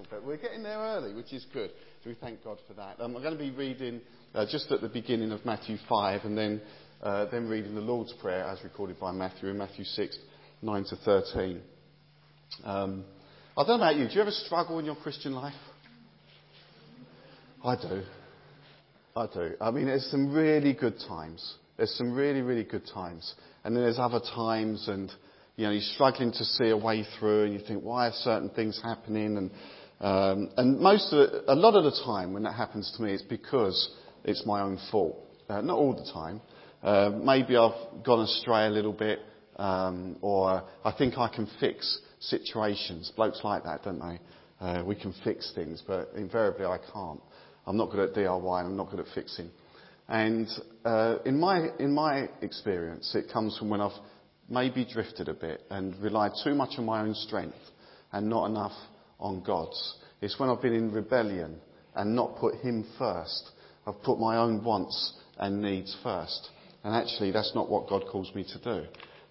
little, but we're getting there early, which is good. So we thank God for that. Um, I'm going to be reading uh, just at the beginning of Matthew 5 and then, uh, then reading the Lord's Prayer as recorded by Matthew in Matthew 6, 9 to 13. Um, I don't know about you. Do you ever struggle in your Christian life? I do. I do. I mean, there's some really good times. There's some really, really good times. And then there's other times and, you know, you're struggling to see a way through and you think, why are certain things happening? And, um, and most of it, a lot of the time when that happens to me, it's because it's my own fault. Uh, not all the time. Uh, maybe I've gone astray a little bit, um, or I think I can fix situations. Blokes like that, don't they? Uh, we can fix things, but invariably I can't. I'm not good at DIY and I'm not good at fixing. And uh, in, my, in my experience, it comes from when I've maybe drifted a bit and relied too much on my own strength and not enough on God's. It's when I've been in rebellion and not put Him first. I've put my own wants and needs first. And actually, that's not what God calls me to do.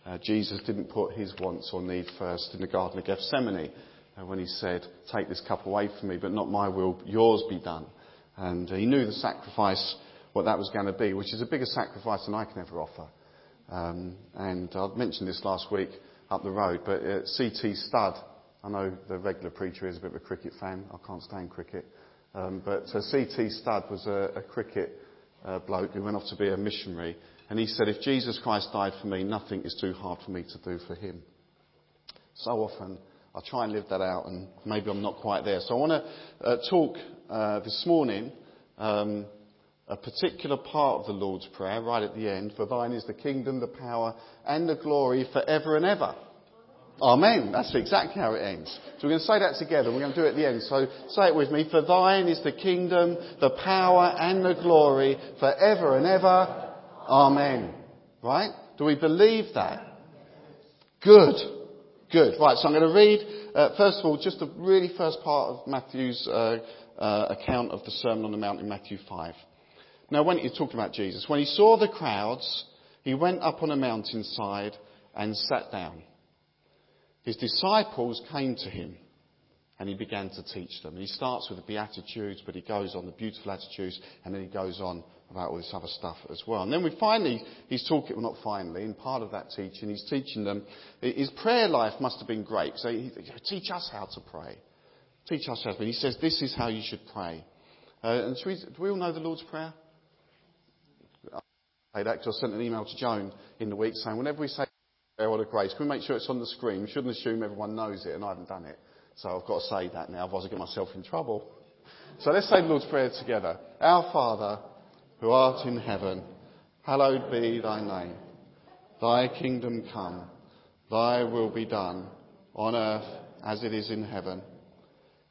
Uh, Jesus didn't put his wants or need first in the Garden of Gethsemane uh, when he said, Take this cup away from me, but not my will, yours be done. And uh, he knew the sacrifice, what that was going to be, which is a bigger sacrifice than I can ever offer. Um, and I mentioned this last week up the road, but uh, C.T. Studd, I know the regular preacher is a bit of a cricket fan. I can't stand cricket. Um, but uh, C.T. Studd was a, a cricket uh, bloke who went off to be a missionary. And he said, if Jesus Christ died for me, nothing is too hard for me to do for him. So often, I try and live that out, and maybe I'm not quite there. So I want to uh, talk uh, this morning um, a particular part of the Lord's Prayer, right at the end. For thine is the kingdom, the power, and the glory forever and ever. Amen. That's exactly how it ends. So we're going to say that together. We're going to do it at the end. So say it with me. For thine is the kingdom, the power, and the glory forever and ever. Amen. Right? Do we believe that? Good. Good. Right, so I'm going to read, uh, first of all, just the really first part of Matthew's uh, uh, account of the Sermon on the Mount in Matthew 5. Now, when he's talking about Jesus, when he saw the crowds, he went up on a mountainside and sat down. His disciples came to him and he began to teach them. He starts with the Beatitudes, but he goes on the beautiful attitudes, and then he goes on about all this other stuff as well. And then we finally, he's talking, well not finally, in part of that teaching, he's teaching them, his prayer life must have been great. So he, teach us how to pray. Teach us how to pray. He says, this is how you should pray. Uh, and we, do we all know the Lord's Prayer? I say I sent an email to Joan in the week saying, whenever we say or the grace, can we make sure it's on the screen? We shouldn't assume everyone knows it, and I haven't done it. So I've got to say that now, otherwise I get myself in trouble. So let's say the Lord's Prayer together. Our Father, who art in heaven, hallowed be thy name. Thy kingdom come, thy will be done, on earth as it is in heaven.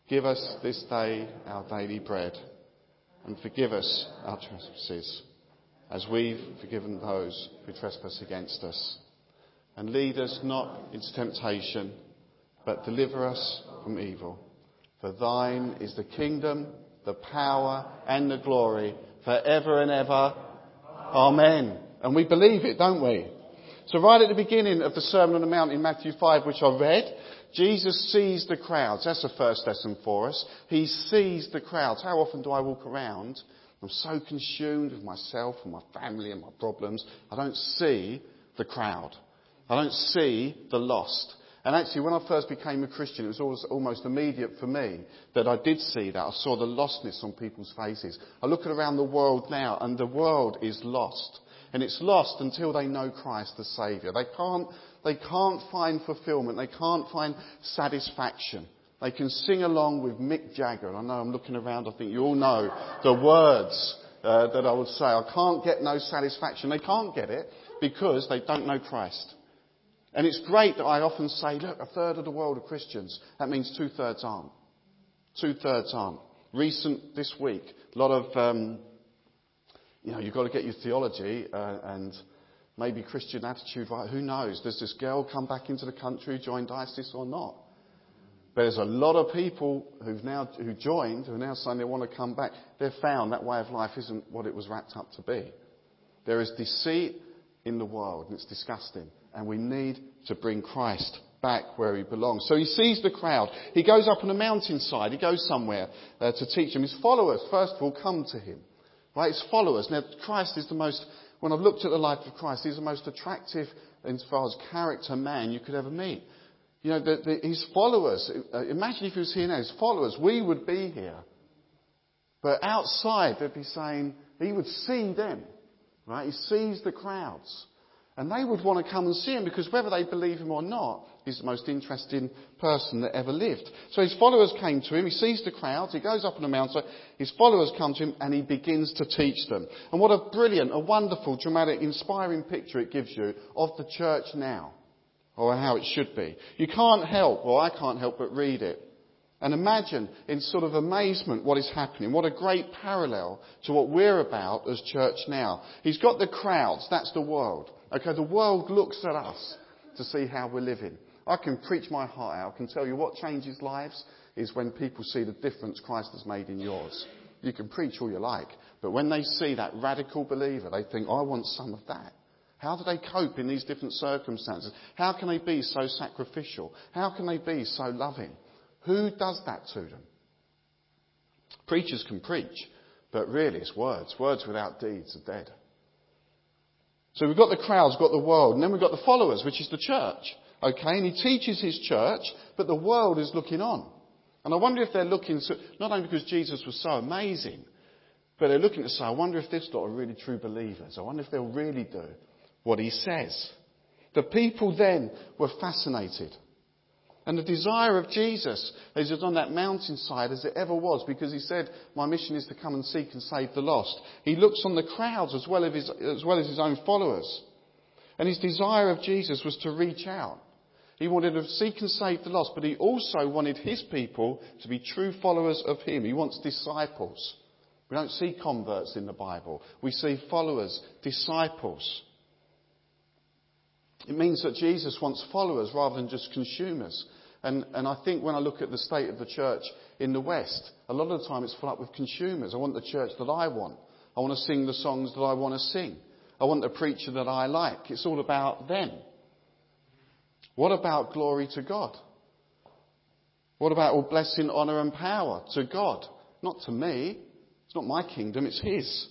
Give us this day our daily bread, and forgive us our trespasses, as we've forgiven those who trespass against us. And lead us not into temptation, but deliver us from evil. For thine is the kingdom, the power, and the glory forever and ever. Amen. And we believe it, don't we? So right at the beginning of the Sermon on the Mount in Matthew 5, which I read, Jesus sees the crowds. That's the first lesson for us. He sees the crowds. How often do I walk around? I'm so consumed with myself and my family and my problems, I don't see the crowd. I don't see the lost. And actually, when I first became a Christian, it was almost immediate for me that I did see that. I saw the lostness on people's faces. I look around the world now, and the world is lost. And it's lost until they know Christ the Saviour. They can't, they can't find fulfillment. They can't find satisfaction. They can sing along with Mick Jagger. I know I'm looking around, I think you all know the words uh, that I would say. I can't get no satisfaction. They can't get it because they don't know Christ. And it's great that I often say, look, a third of the world are Christians. That means two thirds aren't. Two thirds aren't. Recent this week, a lot of, um, you know, you've got to get your theology uh, and maybe Christian attitude right. Who knows? Does this girl come back into the country, join ISIS or not? But there's a lot of people who've now who joined who are now saying they want to come back. They've found that way of life isn't what it was wrapped up to be. There is deceit in the world, and it's disgusting and we need to bring Christ back where he belongs. So he sees the crowd. He goes up on a mountainside. He goes somewhere uh, to teach them. His followers, first of all, come to him. Right? His followers. Now, Christ is the most, when I've looked at the life of Christ, he's the most attractive, as far as character, man you could ever meet. You know, the, the, his followers, uh, imagine if he was here now, his followers, we would be here. But outside, they'd be saying, he would see them. Right? He sees the crowds. And they would want to come and see him because whether they believe him or not, he's the most interesting person that ever lived. So his followers came to him. He sees the crowds. He goes up on the mountain. His followers come to him and he begins to teach them. And what a brilliant, a wonderful, dramatic, inspiring picture it gives you of the church now. Or how it should be. You can't help, or I can't help but read it. And imagine in sort of amazement what is happening. What a great parallel to what we're about as church now. He's got the crowds. That's the world. Okay, the world looks at us to see how we're living. I can preach my heart out. I can tell you what changes lives is when people see the difference Christ has made in yours. You can preach all you like, but when they see that radical believer, they think, I want some of that. How do they cope in these different circumstances? How can they be so sacrificial? How can they be so loving? Who does that to them? Preachers can preach, but really it's words. Words without deeds are dead. So we've got the crowds, we've got the world, and then we've got the followers, which is the church. Okay, and he teaches his church, but the world is looking on. And I wonder if they're looking, to, not only because Jesus was so amazing, but they're looking to say, I wonder if this lot are really true believers. I wonder if they'll really do what he says. The people then were fascinated. And the desire of Jesus as on that mountainside as it ever was, because he said, My mission is to come and seek and save the lost. He looks on the crowds as well, his, as, well as his own followers. And his desire of Jesus was to reach out. He wanted to seek and save the lost, but he also wanted his people to be true followers of him. He wants disciples. We don't see converts in the Bible. We see followers, disciples. It means that Jesus wants followers rather than just consumers. And, and I think when I look at the state of the church in the West, a lot of the time it's full up with consumers. I want the church that I want. I want to sing the songs that I want to sing. I want the preacher that I like. It's all about them. What about glory to God? What about all blessing, honour and power to God? Not to me. It's not my kingdom, it's His.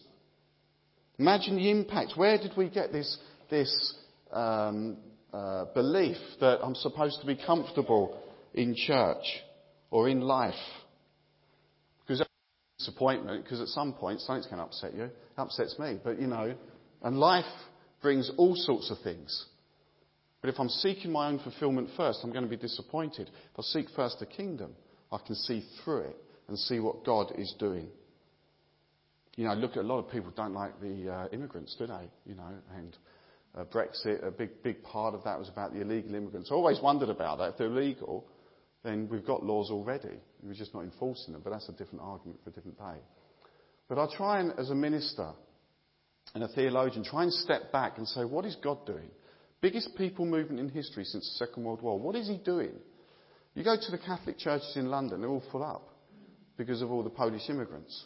Imagine the impact. Where did we get this, this um, uh, belief that I'm supposed to be comfortable in church or in life. Because disappointment, because at some point something's going to upset you. It upsets me, but you know, and life brings all sorts of things. But if I'm seeking my own fulfillment first, I'm going to be disappointed. If I seek first the kingdom, I can see through it and see what God is doing. You know, look at a lot of people don't like the uh, immigrants, do they? You know, and uh, Brexit, a big, big part of that was about the illegal immigrants. I always wondered about that. If they're illegal, then we've got laws already. We're just not enforcing them, but that's a different argument for a different day. But I try and, as a minister and a theologian, try and step back and say, what is God doing? Biggest people movement in history since the Second World War. What is He doing? You go to the Catholic churches in London, they're all full up because of all the Polish immigrants.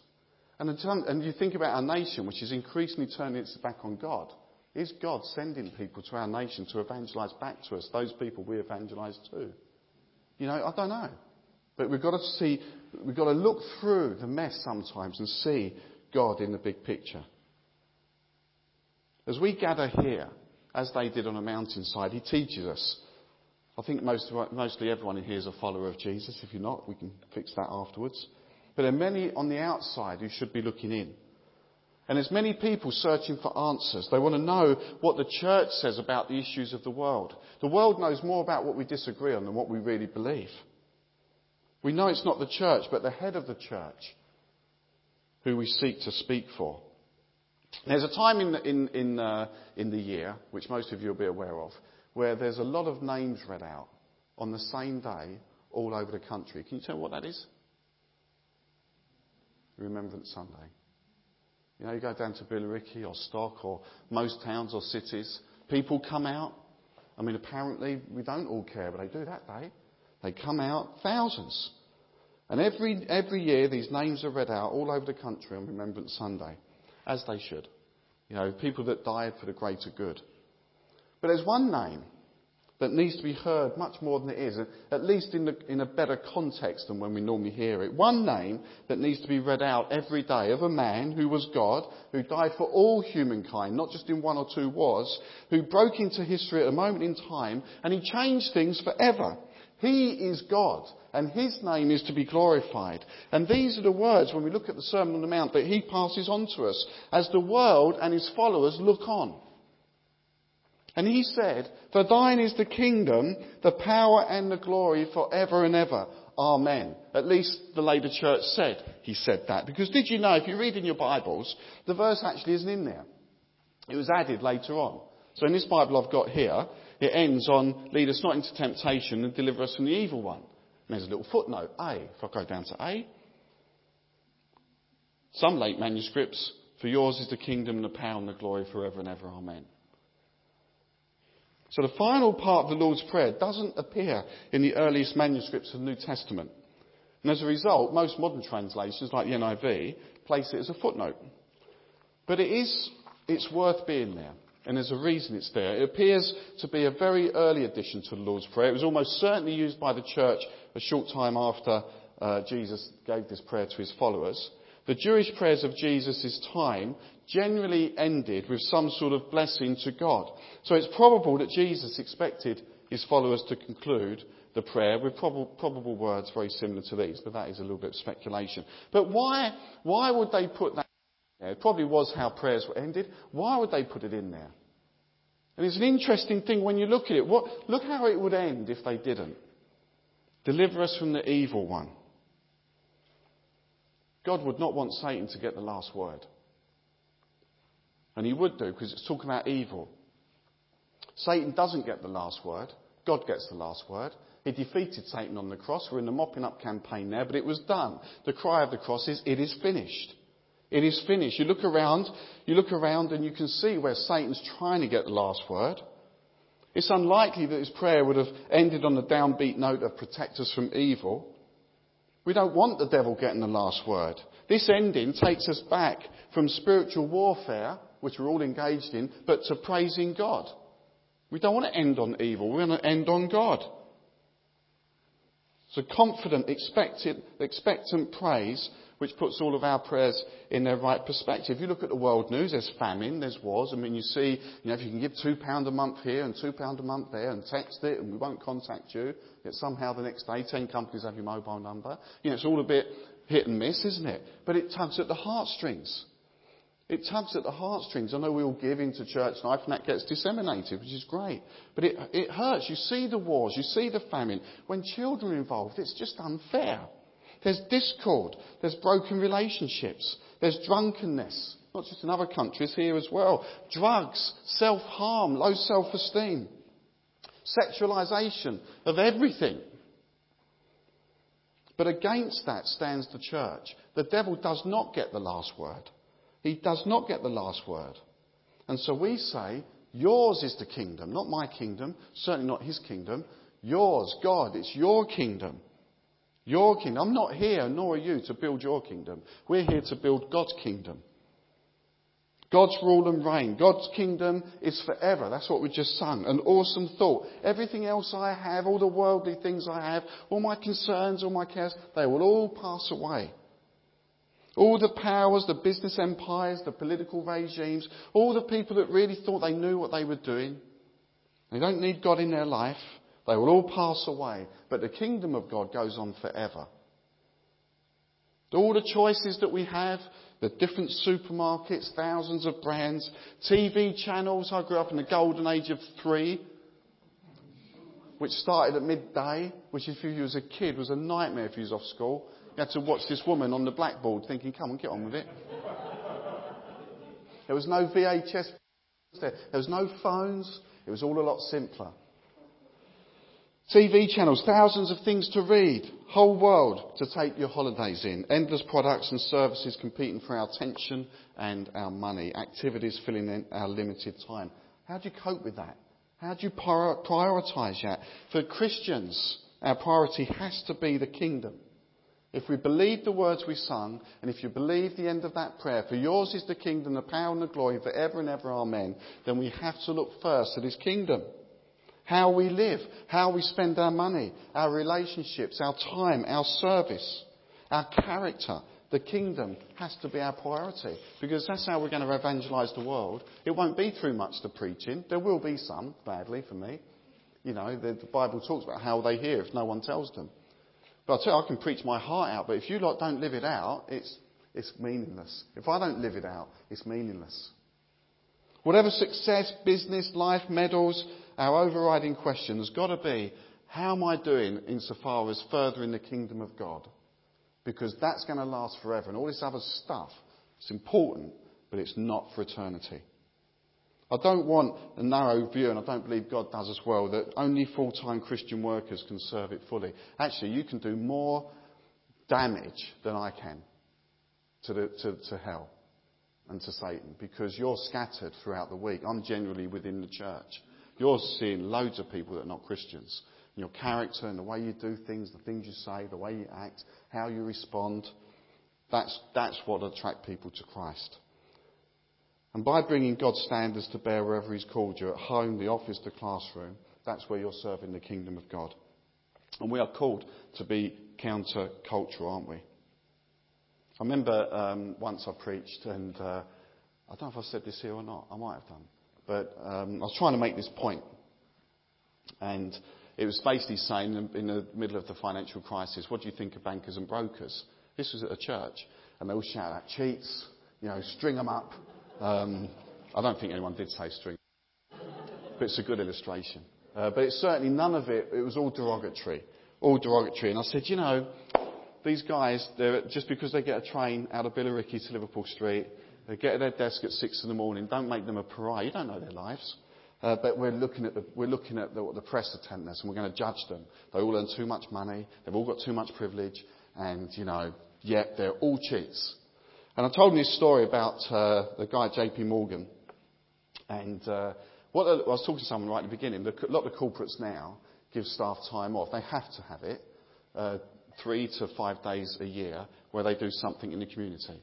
And, and you think about our nation, which is increasingly turning its back on God. Is God sending people to our nation to evangelize back to us, those people we evangelize to? You know, I don't know. But we've got to see, we've got to look through the mess sometimes and see God in the big picture. As we gather here, as they did on a mountainside, He teaches us. I think most, mostly everyone in here is a follower of Jesus. If you're not, we can fix that afterwards. But there are many on the outside who should be looking in. And there's many people searching for answers. They want to know what the church says about the issues of the world. The world knows more about what we disagree on than what we really believe. We know it's not the church, but the head of the church who we seek to speak for. There's a time in, in, in, uh, in the year, which most of you will be aware of, where there's a lot of names read out on the same day all over the country. Can you tell me what that is? Remembrance Sunday. You know, you go down to Billericay or Stock or most towns or cities, people come out. I mean, apparently we don't all care, but they do that day. They come out, thousands. And every, every year these names are read out all over the country on Remembrance Sunday, as they should. You know, people that died for the greater good. But there's one name that needs to be heard much more than it is, uh, at least in, the, in, a better context than when we normally hear it. One name that needs to be read out every day of a man who was God, who died for all humankind, not just in one or two wars, who broke into history at a moment in time, and he changed things forever. He is God, and his name is to be glorified. And these are the words, when we look at the Sermon on the Mount, that he passes on to us as the world and his followers look on. And he said, For thine is the kingdom, the power and the glory forever and ever. Amen. At least the later church said he said that. Because did you know, if you read in your Bibles, the verse actually isn't in there. It was added later on. So in this Bible I've got here, it ends on, lead us not into temptation and deliver us from the evil one. And there's a little footnote, A. If I go down to A. Some late manuscripts, for yours is the kingdom, and the power and the glory forever and ever. Amen. So the final part of the Lord's Prayer doesn't appear in the earliest manuscripts of the New Testament. And as a result, most modern translations, like the NIV, place it as a footnote. But it is, it's worth being there. And there's a reason it's there. It appears to be a very early addition to the Lord's Prayer. It was almost certainly used by the church a short time after uh, Jesus gave this prayer to his followers. The Jewish prayers of Jesus' time generally ended with some sort of blessing to God. So it's probable that Jesus expected his followers to conclude the prayer with probable, probable words very similar to these, but that is a little bit of speculation. But why, why would they put that there? It probably was how prayers were ended. Why would they put it in there? And it's an interesting thing when you look at it. What, look how it would end if they didn't. Deliver us from the evil one. God would not want Satan to get the last word. And he would do because it's talking about evil. Satan doesn't get the last word. God gets the last word. He defeated Satan on the cross. We're in the mopping up campaign there, but it was done. The cry of the cross is, it is finished. It is finished. You look around, you look around and you can see where Satan's trying to get the last word. It's unlikely that his prayer would have ended on the downbeat note of protect us from evil. We don't want the devil getting the last word. This ending takes us back from spiritual warfare, which we're all engaged in, but to praising God. We don't want to end on evil. We want to end on God. So confident, expectant, expectant praise which puts all of our prayers in their right perspective. You look at the world news, there's famine, there's wars. I mean, you see, you know, if you can give two pound a month here and two pound a month there and text it and we won't contact you, yet somehow the next day ten companies have your mobile number. You know, it's all a bit hit and miss, isn't it? But it tugs at the heartstrings. It tugs at the heartstrings. I know we all give into church life and that gets disseminated, which is great. But it, it hurts. You see the wars, you see the famine. When children are involved, it's just unfair. There's discord. There's broken relationships. There's drunkenness. Not just in other countries, here as well. Drugs, self-harm, low self-esteem. Sexualization of everything. But against that stands the church. The devil does not get the last word. He does not get the last word. And so we say, yours is the kingdom, not my kingdom, certainly not his kingdom. Yours, God, it's your kingdom. Your kingdom. I'm not here, nor are you, to build your kingdom. We're here to build God's kingdom. God's rule and reign. God's kingdom is forever. That's what we just sung. An awesome thought. Everything else I have, all the worldly things I have, all my concerns, all my cares, they will all pass away. All the powers, the business empires, the political regimes, all the people that really thought they knew what they were doing, they don't need God in their life. They will all pass away, but the kingdom of God goes on forever. All the choices that we have, the different supermarkets, thousands of brands, TV channels. I grew up in the golden age of three, which started at midday, which if you was a kid was a nightmare if you was off school. You had to watch this woman on the blackboard thinking, come on, get on with it. There was no VHS. There was no phones. It was all a lot simpler. TV channels, thousands of things to read, whole world to take your holidays in, endless products and services competing for our attention and our money, activities filling in our limited time. How do you cope with that? How do you prioritize that? For Christians, our priority has to be the kingdom. If we believe the words we sung, and if you believe the end of that prayer, for yours is the kingdom, the power and the glory forever and ever, amen, then we have to look first at his kingdom. How we live, how we spend our money, our relationships, our time, our service, our character. The kingdom has to be our priority because that's how we're going to evangelize the world. It won't be through much the preaching. There will be some, badly for me. You know, the, the Bible talks about how they hear if no one tells them. But I tell you, I can preach my heart out, but if you lot don't live it out, it's, it's meaningless. If I don't live it out, it's meaningless. Whatever success, business, life, medals, our overriding question has got to be, how am I doing insofar as furthering the kingdom of God? Because that's going to last forever. And all this other stuff, it's important, but it's not for eternity. I don't want a narrow view, and I don't believe God does as well, that only full time Christian workers can serve it fully. Actually, you can do more damage than I can to, the, to, to hell and to Satan because you're scattered throughout the week. I'm generally within the church. You're seeing loads of people that are not Christians. Your character and the way you do things, the things you say, the way you act, how you respond, that's, that's what attract people to Christ. And by bringing God's standards to bear wherever He's called you, at home, the office, the classroom, that's where you're serving the kingdom of God. And we are called to be counter-cultural, aren't we? I remember um, once I preached, and uh, I don't know if I said this here or not. I might have done. But um, I was trying to make this point. And it was basically saying in the middle of the financial crisis, what do you think of bankers and brokers? This was at a church. And they all shout out, cheats, you know, string them up. Um, I don't think anyone did say string, but it's a good illustration. Uh, but it's certainly none of it, it was all derogatory. All derogatory. And I said, you know, these guys, just because they get a train out of Billericay to Liverpool Street, they get at their desk at six in the morning, don't make them a pariah. You don't know their lives. Uh, but we're looking at the, we're looking at the, the press attendance and we're going to judge them. They all earn too much money. They've all got too much privilege. And, you know, yet they're all cheats. And I told him this story about uh, the guy J.P. Morgan. And uh, what I was talking to someone right at the beginning. The, a lot of the corporates now give staff time off. They have to have it, uh, three to five days a year, where they do something in the community.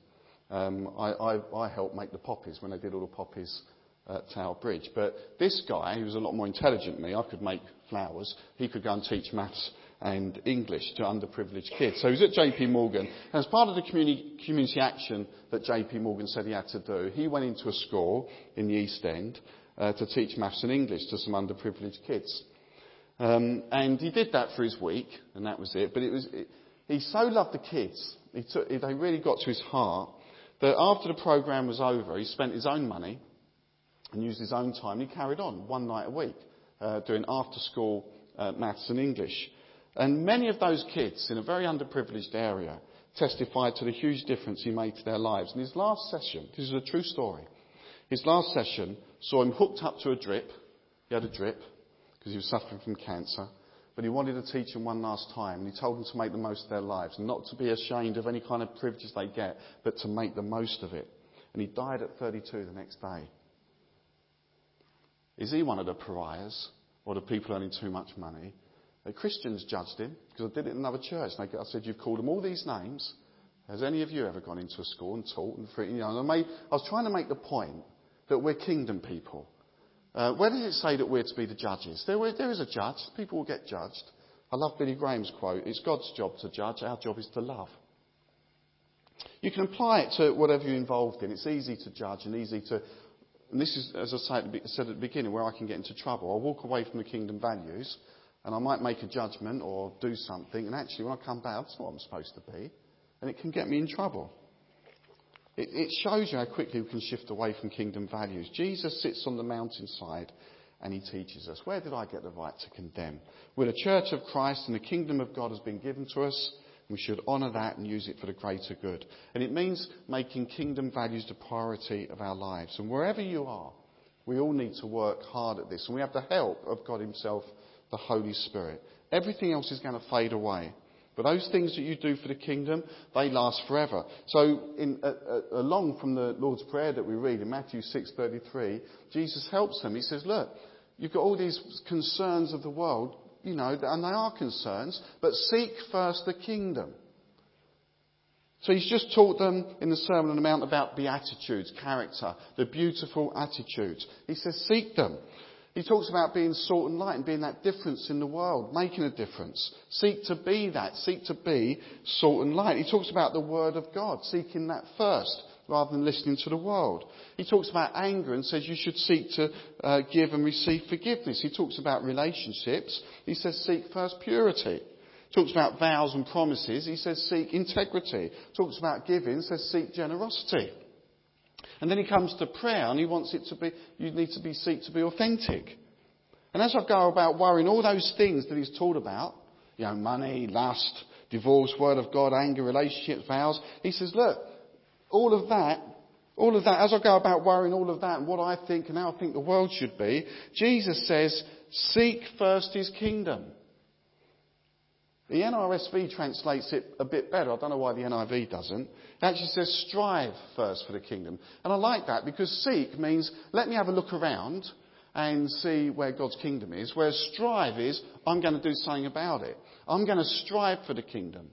Um, I, I, I helped make the poppies when they did all the poppies at Tower Bridge. But this guy, who was a lot more intelligent than me, I could make flowers. He could go and teach maths and English to underprivileged kids. So he was at JP Morgan. And as part of the community, community action that JP Morgan said he had to do, he went into a school in the East End uh, to teach maths and English to some underprivileged kids. Um, and he did that for his week, and that was it. But it was, it, he so loved the kids, took, they really got to his heart, that after the program was over, he spent his own money and used his own time. He carried on one night a week, uh, doing after school uh, maths and English. And many of those kids in a very underprivileged area testified to the huge difference he made to their lives. And his last session, this is a true story, his last session saw him hooked up to a drip. He had a drip because he was suffering from cancer. But he wanted to teach them one last time. And he told them to make the most of their lives, not to be ashamed of any kind of privileges they get, but to make the most of it. And he died at 32 the next day. Is he one of the pariahs or the people earning too much money? The Christians judged him because I did it in another church. And I said, You've called them all these names. Has any of you ever gone into a school and taught? And you know, I, made, I was trying to make the point that we're kingdom people. Uh, where does it say that we're to be the judges? There, there is a judge. People will get judged. I love Billy Graham's quote it's God's job to judge, our job is to love. You can apply it to whatever you're involved in. It's easy to judge and easy to. And this is, as I said at the beginning, where I can get into trouble. I walk away from the kingdom values and I might make a judgment or do something, and actually, when I come back, that's not what I'm supposed to be, and it can get me in trouble. It, it shows you how quickly we can shift away from kingdom values. Jesus sits on the mountainside and he teaches us. Where did I get the right to condemn? We're the church of Christ, and the kingdom of God has been given to us. We should honour that and use it for the greater good. And it means making kingdom values the priority of our lives. And wherever you are, we all need to work hard at this. And we have the help of God Himself the Holy Spirit. Everything else is going to fade away. But those things that you do for the kingdom, they last forever. So, in, uh, uh, along from the Lord's Prayer that we read in Matthew 6:33, Jesus helps them. He says, "Look, you've got all these concerns of the world, you know, and they are concerns, but seek first the kingdom." So he's just taught them in the Sermon on the Mount about beatitudes, character, the beautiful attitudes. He says, "Seek them." He talks about being salt and light and being that difference in the world, making a difference. Seek to be that. Seek to be salt and light. He talks about the Word of God, seeking that first rather than listening to the world. He talks about anger and says you should seek to uh, give and receive forgiveness. He talks about relationships. He says seek first purity. He talks about vows and promises. He says seek integrity. He talks about giving. He Says seek generosity. And then he comes to prayer and he wants it to be, you need to be seek to be authentic. And as I go about worrying all those things that he's taught about, you know, money, lust, divorce, word of God, anger, relationships, vows, he says, look, all of that, all of that, as I go about worrying all of that and what I think and how I think the world should be, Jesus says, seek first his kingdom. The NRSV translates it a bit better. I don't know why the NIV doesn't. It actually says strive first for the kingdom. And I like that because seek means let me have a look around and see where God's kingdom is. Whereas strive is I'm going to do something about it. I'm going to strive for the kingdom.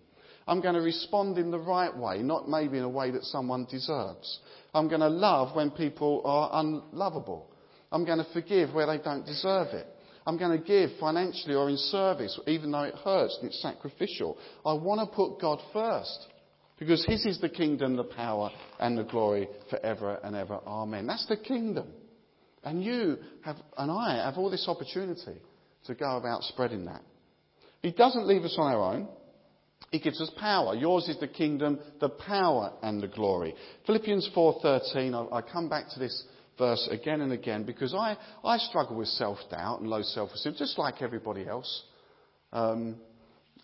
I'm going to respond in the right way, not maybe in a way that someone deserves. I'm going to love when people are unlovable. I'm going to forgive where they don't deserve it. I'm going to give financially or in service, even though it hurts and it's sacrificial. I want to put God first. Because His is the kingdom, the power, and the glory forever and ever. Amen. That's the kingdom. And you have, and I have all this opportunity to go about spreading that. He doesn't leave us on our own. He gives us power. Yours is the kingdom, the power and the glory. Philippians 4:13. I, I come back to this verse again and again because I, I struggle with self-doubt and low self-esteem, just like everybody else. Um,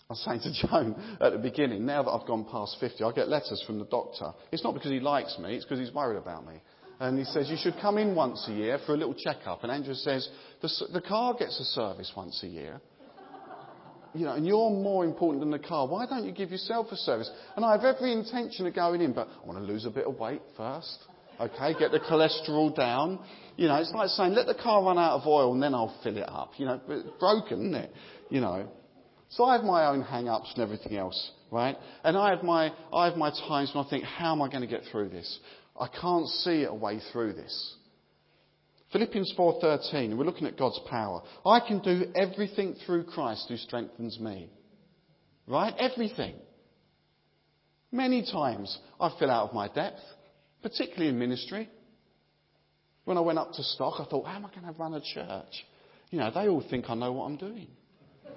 I was saying to Joan at the beginning, now that I've gone past 50, I get letters from the doctor. It's not because he likes me, it's because he's worried about me. And he says, you should come in once a year for a little checkup. And Andrew says, the, the car gets a service once a year you know, and you're more important than the car. Why don't you give yourself a service? And I have every intention of going in, but I want to lose a bit of weight first. Okay, get the cholesterol down. You know, it's like saying, let the car run out of oil and then I'll fill it up. You know, it's broken, isn't it? You know. So I have my own hang-ups and everything else, right? And I have my, I have my times when I think, how am I going to get through this? I can't see a way through this. Philippians 4:13, we're looking at God's power. I can do everything through Christ who strengthens me. Right? Everything. Many times I fell out of my depth, particularly in ministry. When I went up to stock, I thought, how am I going to run a church? You know, they all think I know what I'm doing.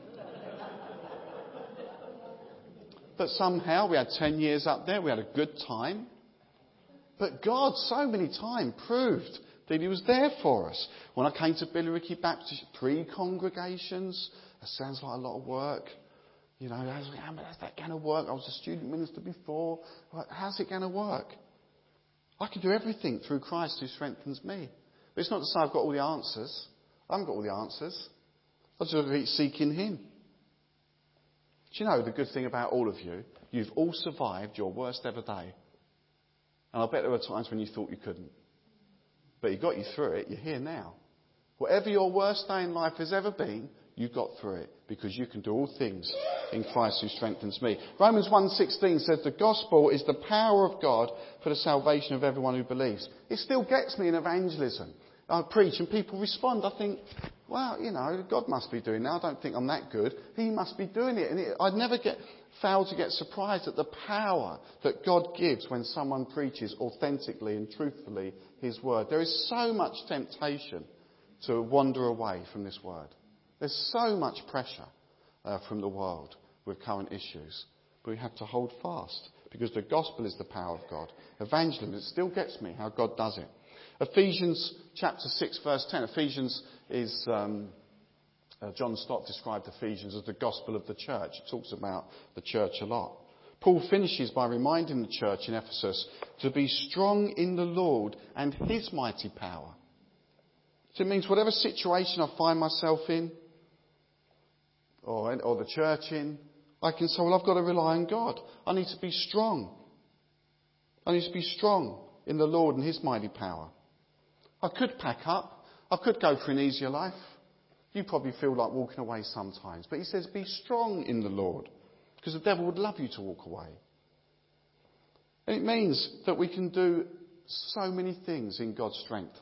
but somehow we had 10 years up there, we had a good time. But God, so many times, proved that He was there for us. When I came to Billericay Baptist, three congregations, that sounds like a lot of work. You know, how's, how's that going to work? I was a student minister before. How's it going to work? I can do everything through Christ who strengthens me. But it's not to say I've got all the answers. I haven't got all the answers. I just got to keep seeking Him. Do you know the good thing about all of you? You've all survived your worst ever day. And I bet there were times when you thought you couldn't. But He got you through it. You're here now. Whatever your worst day in life has ever been, you got through it because you can do all things in Christ who strengthens me. Romans 1.16 says the gospel is the power of God for the salvation of everyone who believes. It still gets me in evangelism. I preach and people respond. I think, well, you know, God must be doing that. I don't think I'm that good. He must be doing it. And it, I'd never get, fail to get surprised at the power that God gives when someone preaches authentically and truthfully His word. There is so much temptation to wander away from this word. There's so much pressure uh, from the world with current issues. But we have to hold fast because the gospel is the power of God. Evangelism, it still gets me how God does it. Ephesians chapter 6 verse 10. Ephesians is, um, uh, John Stott described Ephesians as the gospel of the church. It talks about the church a lot. Paul finishes by reminding the church in Ephesus to be strong in the Lord and his mighty power. So it means whatever situation I find myself in, or, or the church in, I can say, well, I've got to rely on God. I need to be strong. I need to be strong in the Lord and His mighty power. I could pack up. I could go for an easier life. You probably feel like walking away sometimes. But He says, be strong in the Lord. Because the devil would love you to walk away. And it means that we can do so many things in God's strength.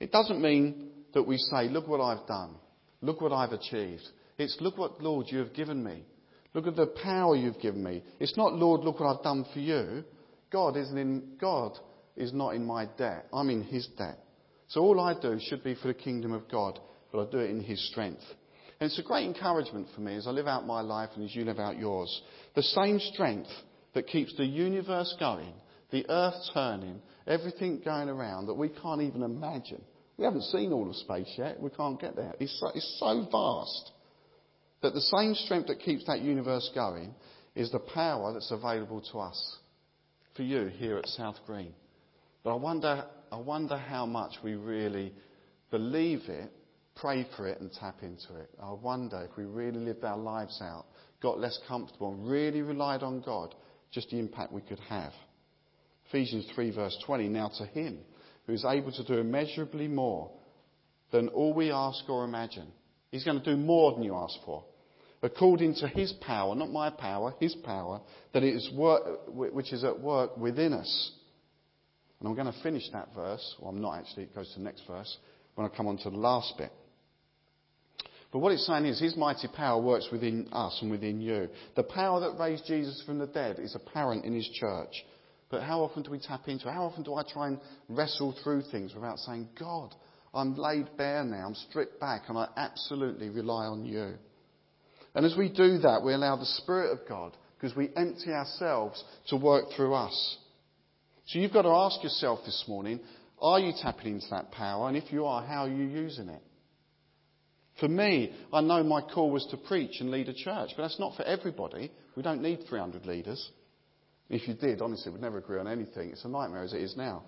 It doesn't mean that we say, look what I've done. Look what I've achieved. It's look what, Lord, you have given me. Look at the power you've given me. It's not, Lord, look what I've done for you. God isn't in, God is not in my debt. I'm in His debt. So all I do should be for the kingdom of God, but I do it in His strength. And it's a great encouragement for me as I live out my life and as you live out yours. The same strength that keeps the universe going, the earth turning, everything going around that we can't even imagine. We haven't seen all of space yet. We can't get there. It's so, it's so vast that the same strength that keeps that universe going is the power that's available to us for you here at South Green. But I wonder, I wonder how much we really believe it, pray for it, and tap into it. I wonder if we really lived our lives out, got less comfortable, and really relied on God, just the impact we could have. Ephesians 3, verse 20. Now to Him who is able to do immeasurably more than all we ask or imagine. He's going to do more than you ask for. According to his power, not my power, his power, that is work, which is at work within us. And I'm going to finish that verse. Well, I'm not actually. It goes to the next verse when I come on to the last bit. But what it's saying is his mighty power works within us and within you. The power that raised Jesus from the dead is apparent in his church. But how often do we tap into it? How often do I try and wrestle through things without saying, God, I'm laid bare now, I'm stripped back, and I absolutely rely on you. And as we do that, we allow the Spirit of God, because we empty ourselves to work through us. So you've got to ask yourself this morning, are you tapping into that power? And if you are, how are you using it? For me, I know my call was to preach and lead a church, but that's not for everybody. We don't need 300 leaders. If you did, honestly, we'd never agree on anything. It's a nightmare as it is now.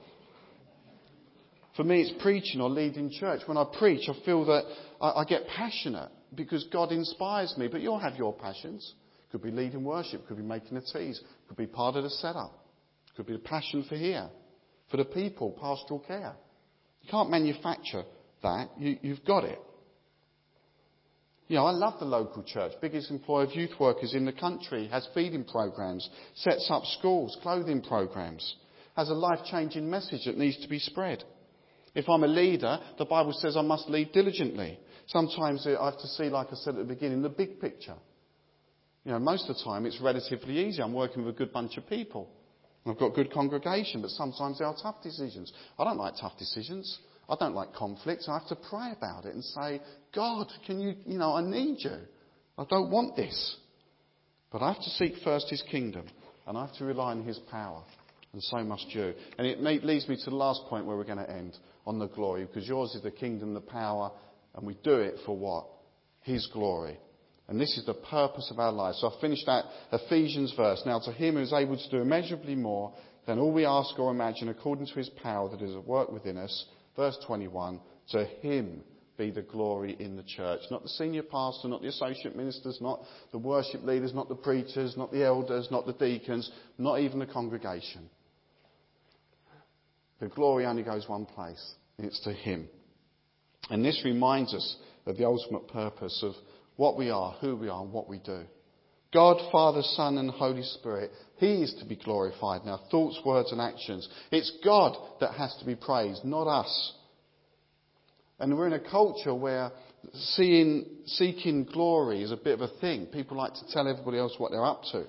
For me, it's preaching or leading church. When I preach, I feel that I, I get passionate because God inspires me. But you'll have your passions. Could be leading worship, could be making the teas, could be part of the setup, could be the passion for here, for the people, pastoral care. You can't manufacture that. You, you've got it. You know, I love the local church. Biggest employer of youth workers in the country. Has feeding programs. Sets up schools, clothing programs. Has a life-changing message that needs to be spread. If I'm a leader, the Bible says I must lead diligently. Sometimes I have to see, like I said at the beginning, the big picture. You know, most of the time it's relatively easy. I'm working with a good bunch of people. I've got good congregation, but sometimes there are tough decisions. I don't like tough decisions. I don't like conflict. I have to pray about it and say, God, can you, you know, I need you. I don't want this. But I have to seek first his kingdom and I have to rely on his power. And so must you. And it leads me to the last point where we're going to end on the glory because yours is the kingdom, the power, and we do it for what? His glory. And this is the purpose of our lives. So I finished that Ephesians verse. Now to him who is able to do immeasurably more than all we ask or imagine according to his power that is at work within us Verse 21 To him be the glory in the church. Not the senior pastor, not the associate ministers, not the worship leaders, not the preachers, not the elders, not the deacons, not even the congregation. The glory only goes one place. It's to him. And this reminds us of the ultimate purpose of what we are, who we are, and what we do. God, Father, Son, and Holy Spirit, He is to be glorified in our thoughts, words, and actions. It's God that has to be praised, not us. And we're in a culture where seeing, seeking glory is a bit of a thing. People like to tell everybody else what they're up to.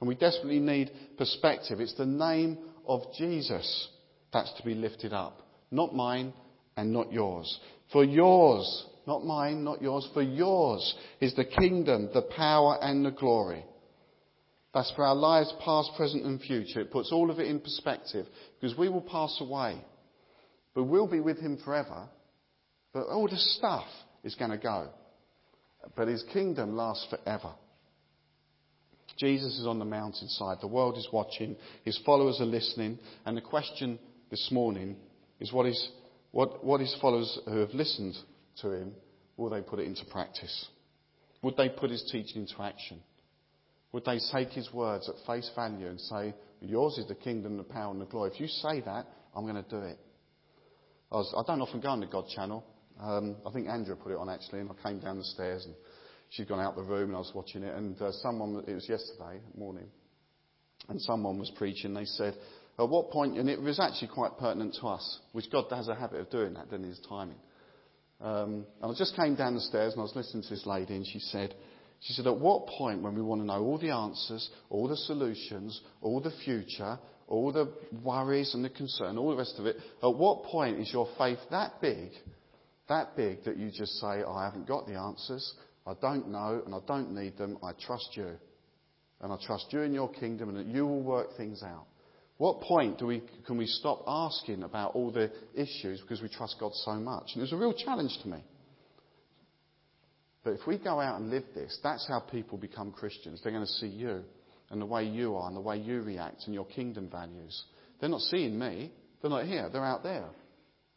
And we desperately need perspective. It's the name of Jesus that's to be lifted up, not mine and not yours. For yours not mine, not yours, for yours is the kingdom, the power, and the glory. That's for our lives, past, present, and future. It puts all of it in perspective because we will pass away, but we'll be with Him forever. But all the stuff is going to go. But His kingdom lasts forever. Jesus is on the mountainside. The world is watching. His followers are listening. And the question this morning is what, is, what, what his followers who have listened to him, will they put it into practice? Would they put his teaching into action? Would they take his words at face value and say, Yours is the kingdom, the power, and the glory? If you say that, I'm going to do it. I, was, I don't often go on the God channel. Um, I think Andrea put it on actually, and I came down the stairs and she'd gone out the room and I was watching it. And uh, someone, it was yesterday morning, and someone was preaching. They said, At what point, and it was actually quite pertinent to us, which God has a habit of doing that? His timing. Um, and I just came down the stairs and I was listening to this lady and she said, she said, at what point when we want to know all the answers, all the solutions, all the future, all the worries and the concern, all the rest of it, at what point is your faith that big, that big that you just say, oh, I haven't got the answers, I don't know and I don't need them, I trust you. And I trust you in your kingdom and that you will work things out. What point do we, can we stop asking about all the issues because we trust God so much? And it was a real challenge to me. But if we go out and live this, that's how people become Christians. They're going to see you and the way you are and the way you react and your kingdom values. They're not seeing me. They're not here. They're out there.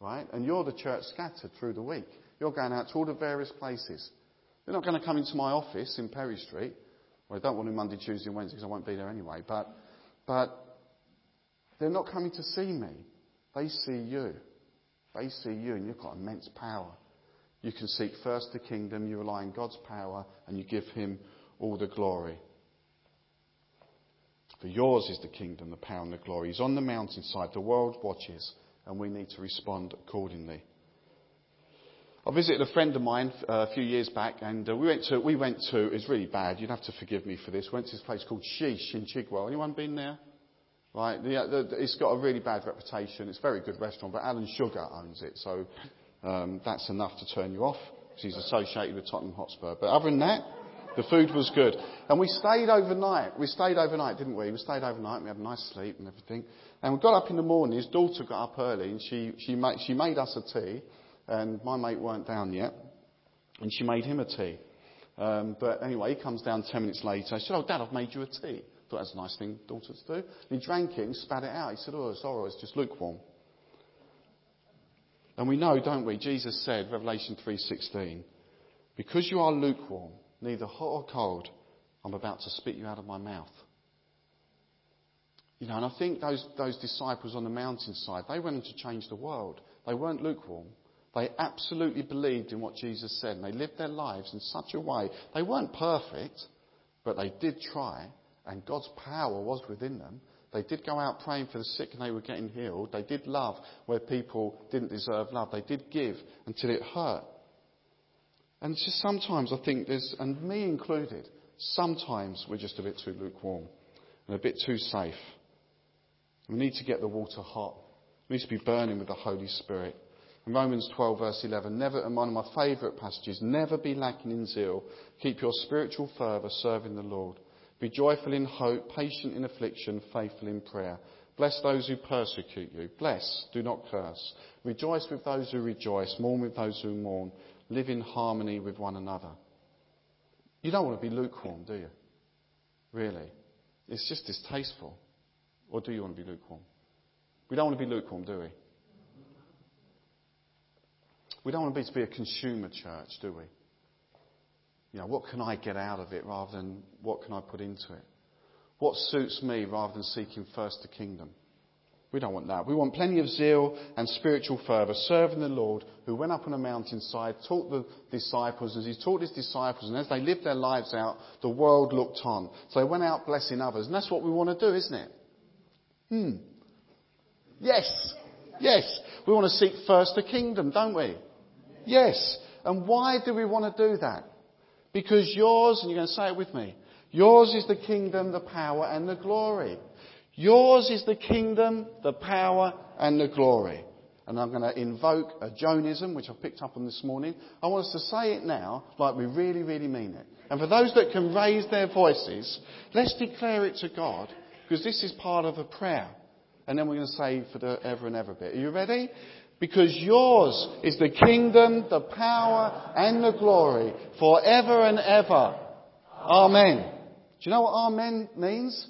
Right? And you're the church scattered through the week. You're going out to all the various places. They're not going to come into my office in Perry Street. Well, I don't want to Monday, Tuesday, and Wednesday because I won't be there anyway. But, but they're not coming to see me. They see you. They see you, and you've got immense power. You can seek first the kingdom, you rely on God's power, and you give Him all the glory. For yours is the kingdom, the power, and the glory. He's on the mountainside. The world watches, and we need to respond accordingly. I visited a friend of mine uh, a few years back, and uh, we went to, we went to, it's really bad, you'd have to forgive me for this, we went to this place called Sheesh in Chigwell. Anyone been there? Right, the, the, it's got a really bad reputation. It's a very good restaurant, but Alan Sugar owns it, so um, that's enough to turn you off. He's associated with Tottenham Hotspur. But other than that, the food was good. And we stayed overnight. We stayed overnight, didn't we? We stayed overnight. We had a nice sleep and everything. And we got up in the morning. His daughter got up early and she, she, made, she made us a tea. And my mate weren't down yet. And she made him a tea. Um, but anyway, he comes down ten minutes later. She said, Oh, Dad, I've made you a tea. Thought that's a nice thing daughters do. And he drank it and spat it out. He said, Oh, alright, it's just lukewarm. And we know, don't we? Jesus said, Revelation 3:16, because you are lukewarm, neither hot or cold, I'm about to spit you out of my mouth. You know, and I think those, those disciples on the mountainside, they went to change the world. They weren't lukewarm. They absolutely believed in what Jesus said, and they lived their lives in such a way. They weren't perfect, but they did try, and God's power was within them. They did go out praying for the sick and they were getting healed. They did love where people didn't deserve love. They did give until it hurt. And just sometimes I think there's, and me included, sometimes we're just a bit too lukewarm and a bit too safe. We need to get the water hot. We need to be burning with the Holy Spirit. In Romans 12 verse 11, never, and one of my favourite passages, never be lacking in zeal. Keep your spiritual fervour serving the Lord. Be joyful in hope, patient in affliction, faithful in prayer. Bless those who persecute you. Bless, do not curse. Rejoice with those who rejoice. Mourn with those who mourn. Live in harmony with one another. You don't want to be lukewarm, do you? Really? It's just distasteful. Or do you want to be lukewarm? We don't want to be lukewarm, do we? We don't want to be, to be a consumer church, do we? You know, what can I get out of it rather than what can I put into it? What suits me rather than seeking first the kingdom? We don't want that. We want plenty of zeal and spiritual fervour, serving the Lord, who went up on a mountainside, taught the disciples, as he taught his disciples, and as they lived their lives out, the world looked on. So they went out blessing others. And that's what we want to do, isn't it? Hmm. Yes. Yes. We want to seek first the kingdom, don't we? Yes. And why do we want to do that? Because yours, and you're going to say it with me, yours is the kingdom, the power, and the glory. Yours is the kingdom, the power, and the glory. And I'm going to invoke a Jonism, which I picked up on this morning. I want us to say it now like we really, really mean it. And for those that can raise their voices, let's declare it to God, because this is part of a prayer. And then we're going to say for the ever and ever bit. Are you ready? Because yours is the kingdom, the power, and the glory forever and ever. Amen. Do you know what amen means?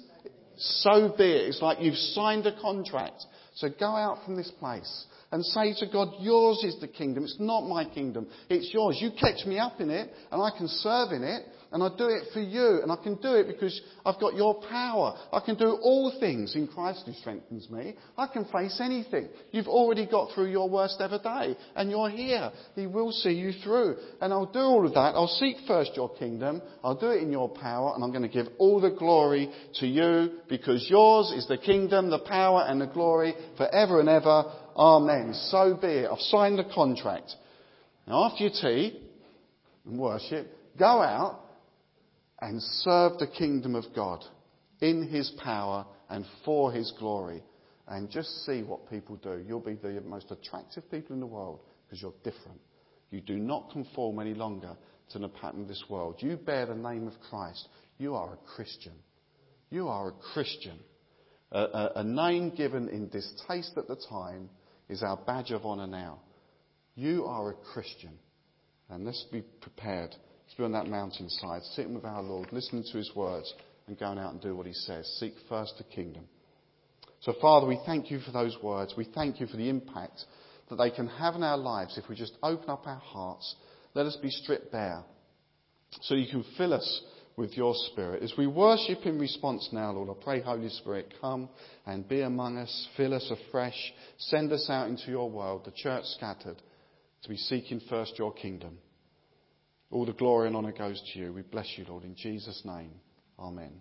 So be it. It's like you've signed a contract. So go out from this place and say to God, yours is the kingdom. It's not my kingdom. It's yours. You catch me up in it and I can serve in it and I do it for you. And I can do it because I've got your power. I can do all things in Christ who strengthens me. I can face anything. You've already got through your worst ever day. And you're here. He will see you through. And I'll do all of that. I'll seek first your kingdom. I'll do it in your power. And I'm going to give all the glory to you because yours is the kingdom, the power and the glory forever and ever. Amen. So be it. I've signed the contract. Now, after your tea and worship, go out and serve the kingdom of God in His power and for His glory. And just see what people do. You'll be the most attractive people in the world because you're different. You do not conform any longer to the pattern of this world. You bear the name of Christ. You are a Christian. You are a Christian. A, a, a name given in distaste at the time is our badge of honour now. You are a Christian. And let's be prepared to be on that mountainside, sitting with our Lord, listening to his words, and going out and do what he says. Seek first the kingdom. So, Father, we thank you for those words. We thank you for the impact that they can have in our lives if we just open up our hearts. Let us be stripped bare so you can fill us with your Spirit. As we worship in response now, Lord, I pray, Holy Spirit, come and be among us, fill us afresh, send us out into your world, the church scattered, to be seeking first your kingdom. All the glory and honour goes to you. We bless you, Lord, in Jesus' name. Amen.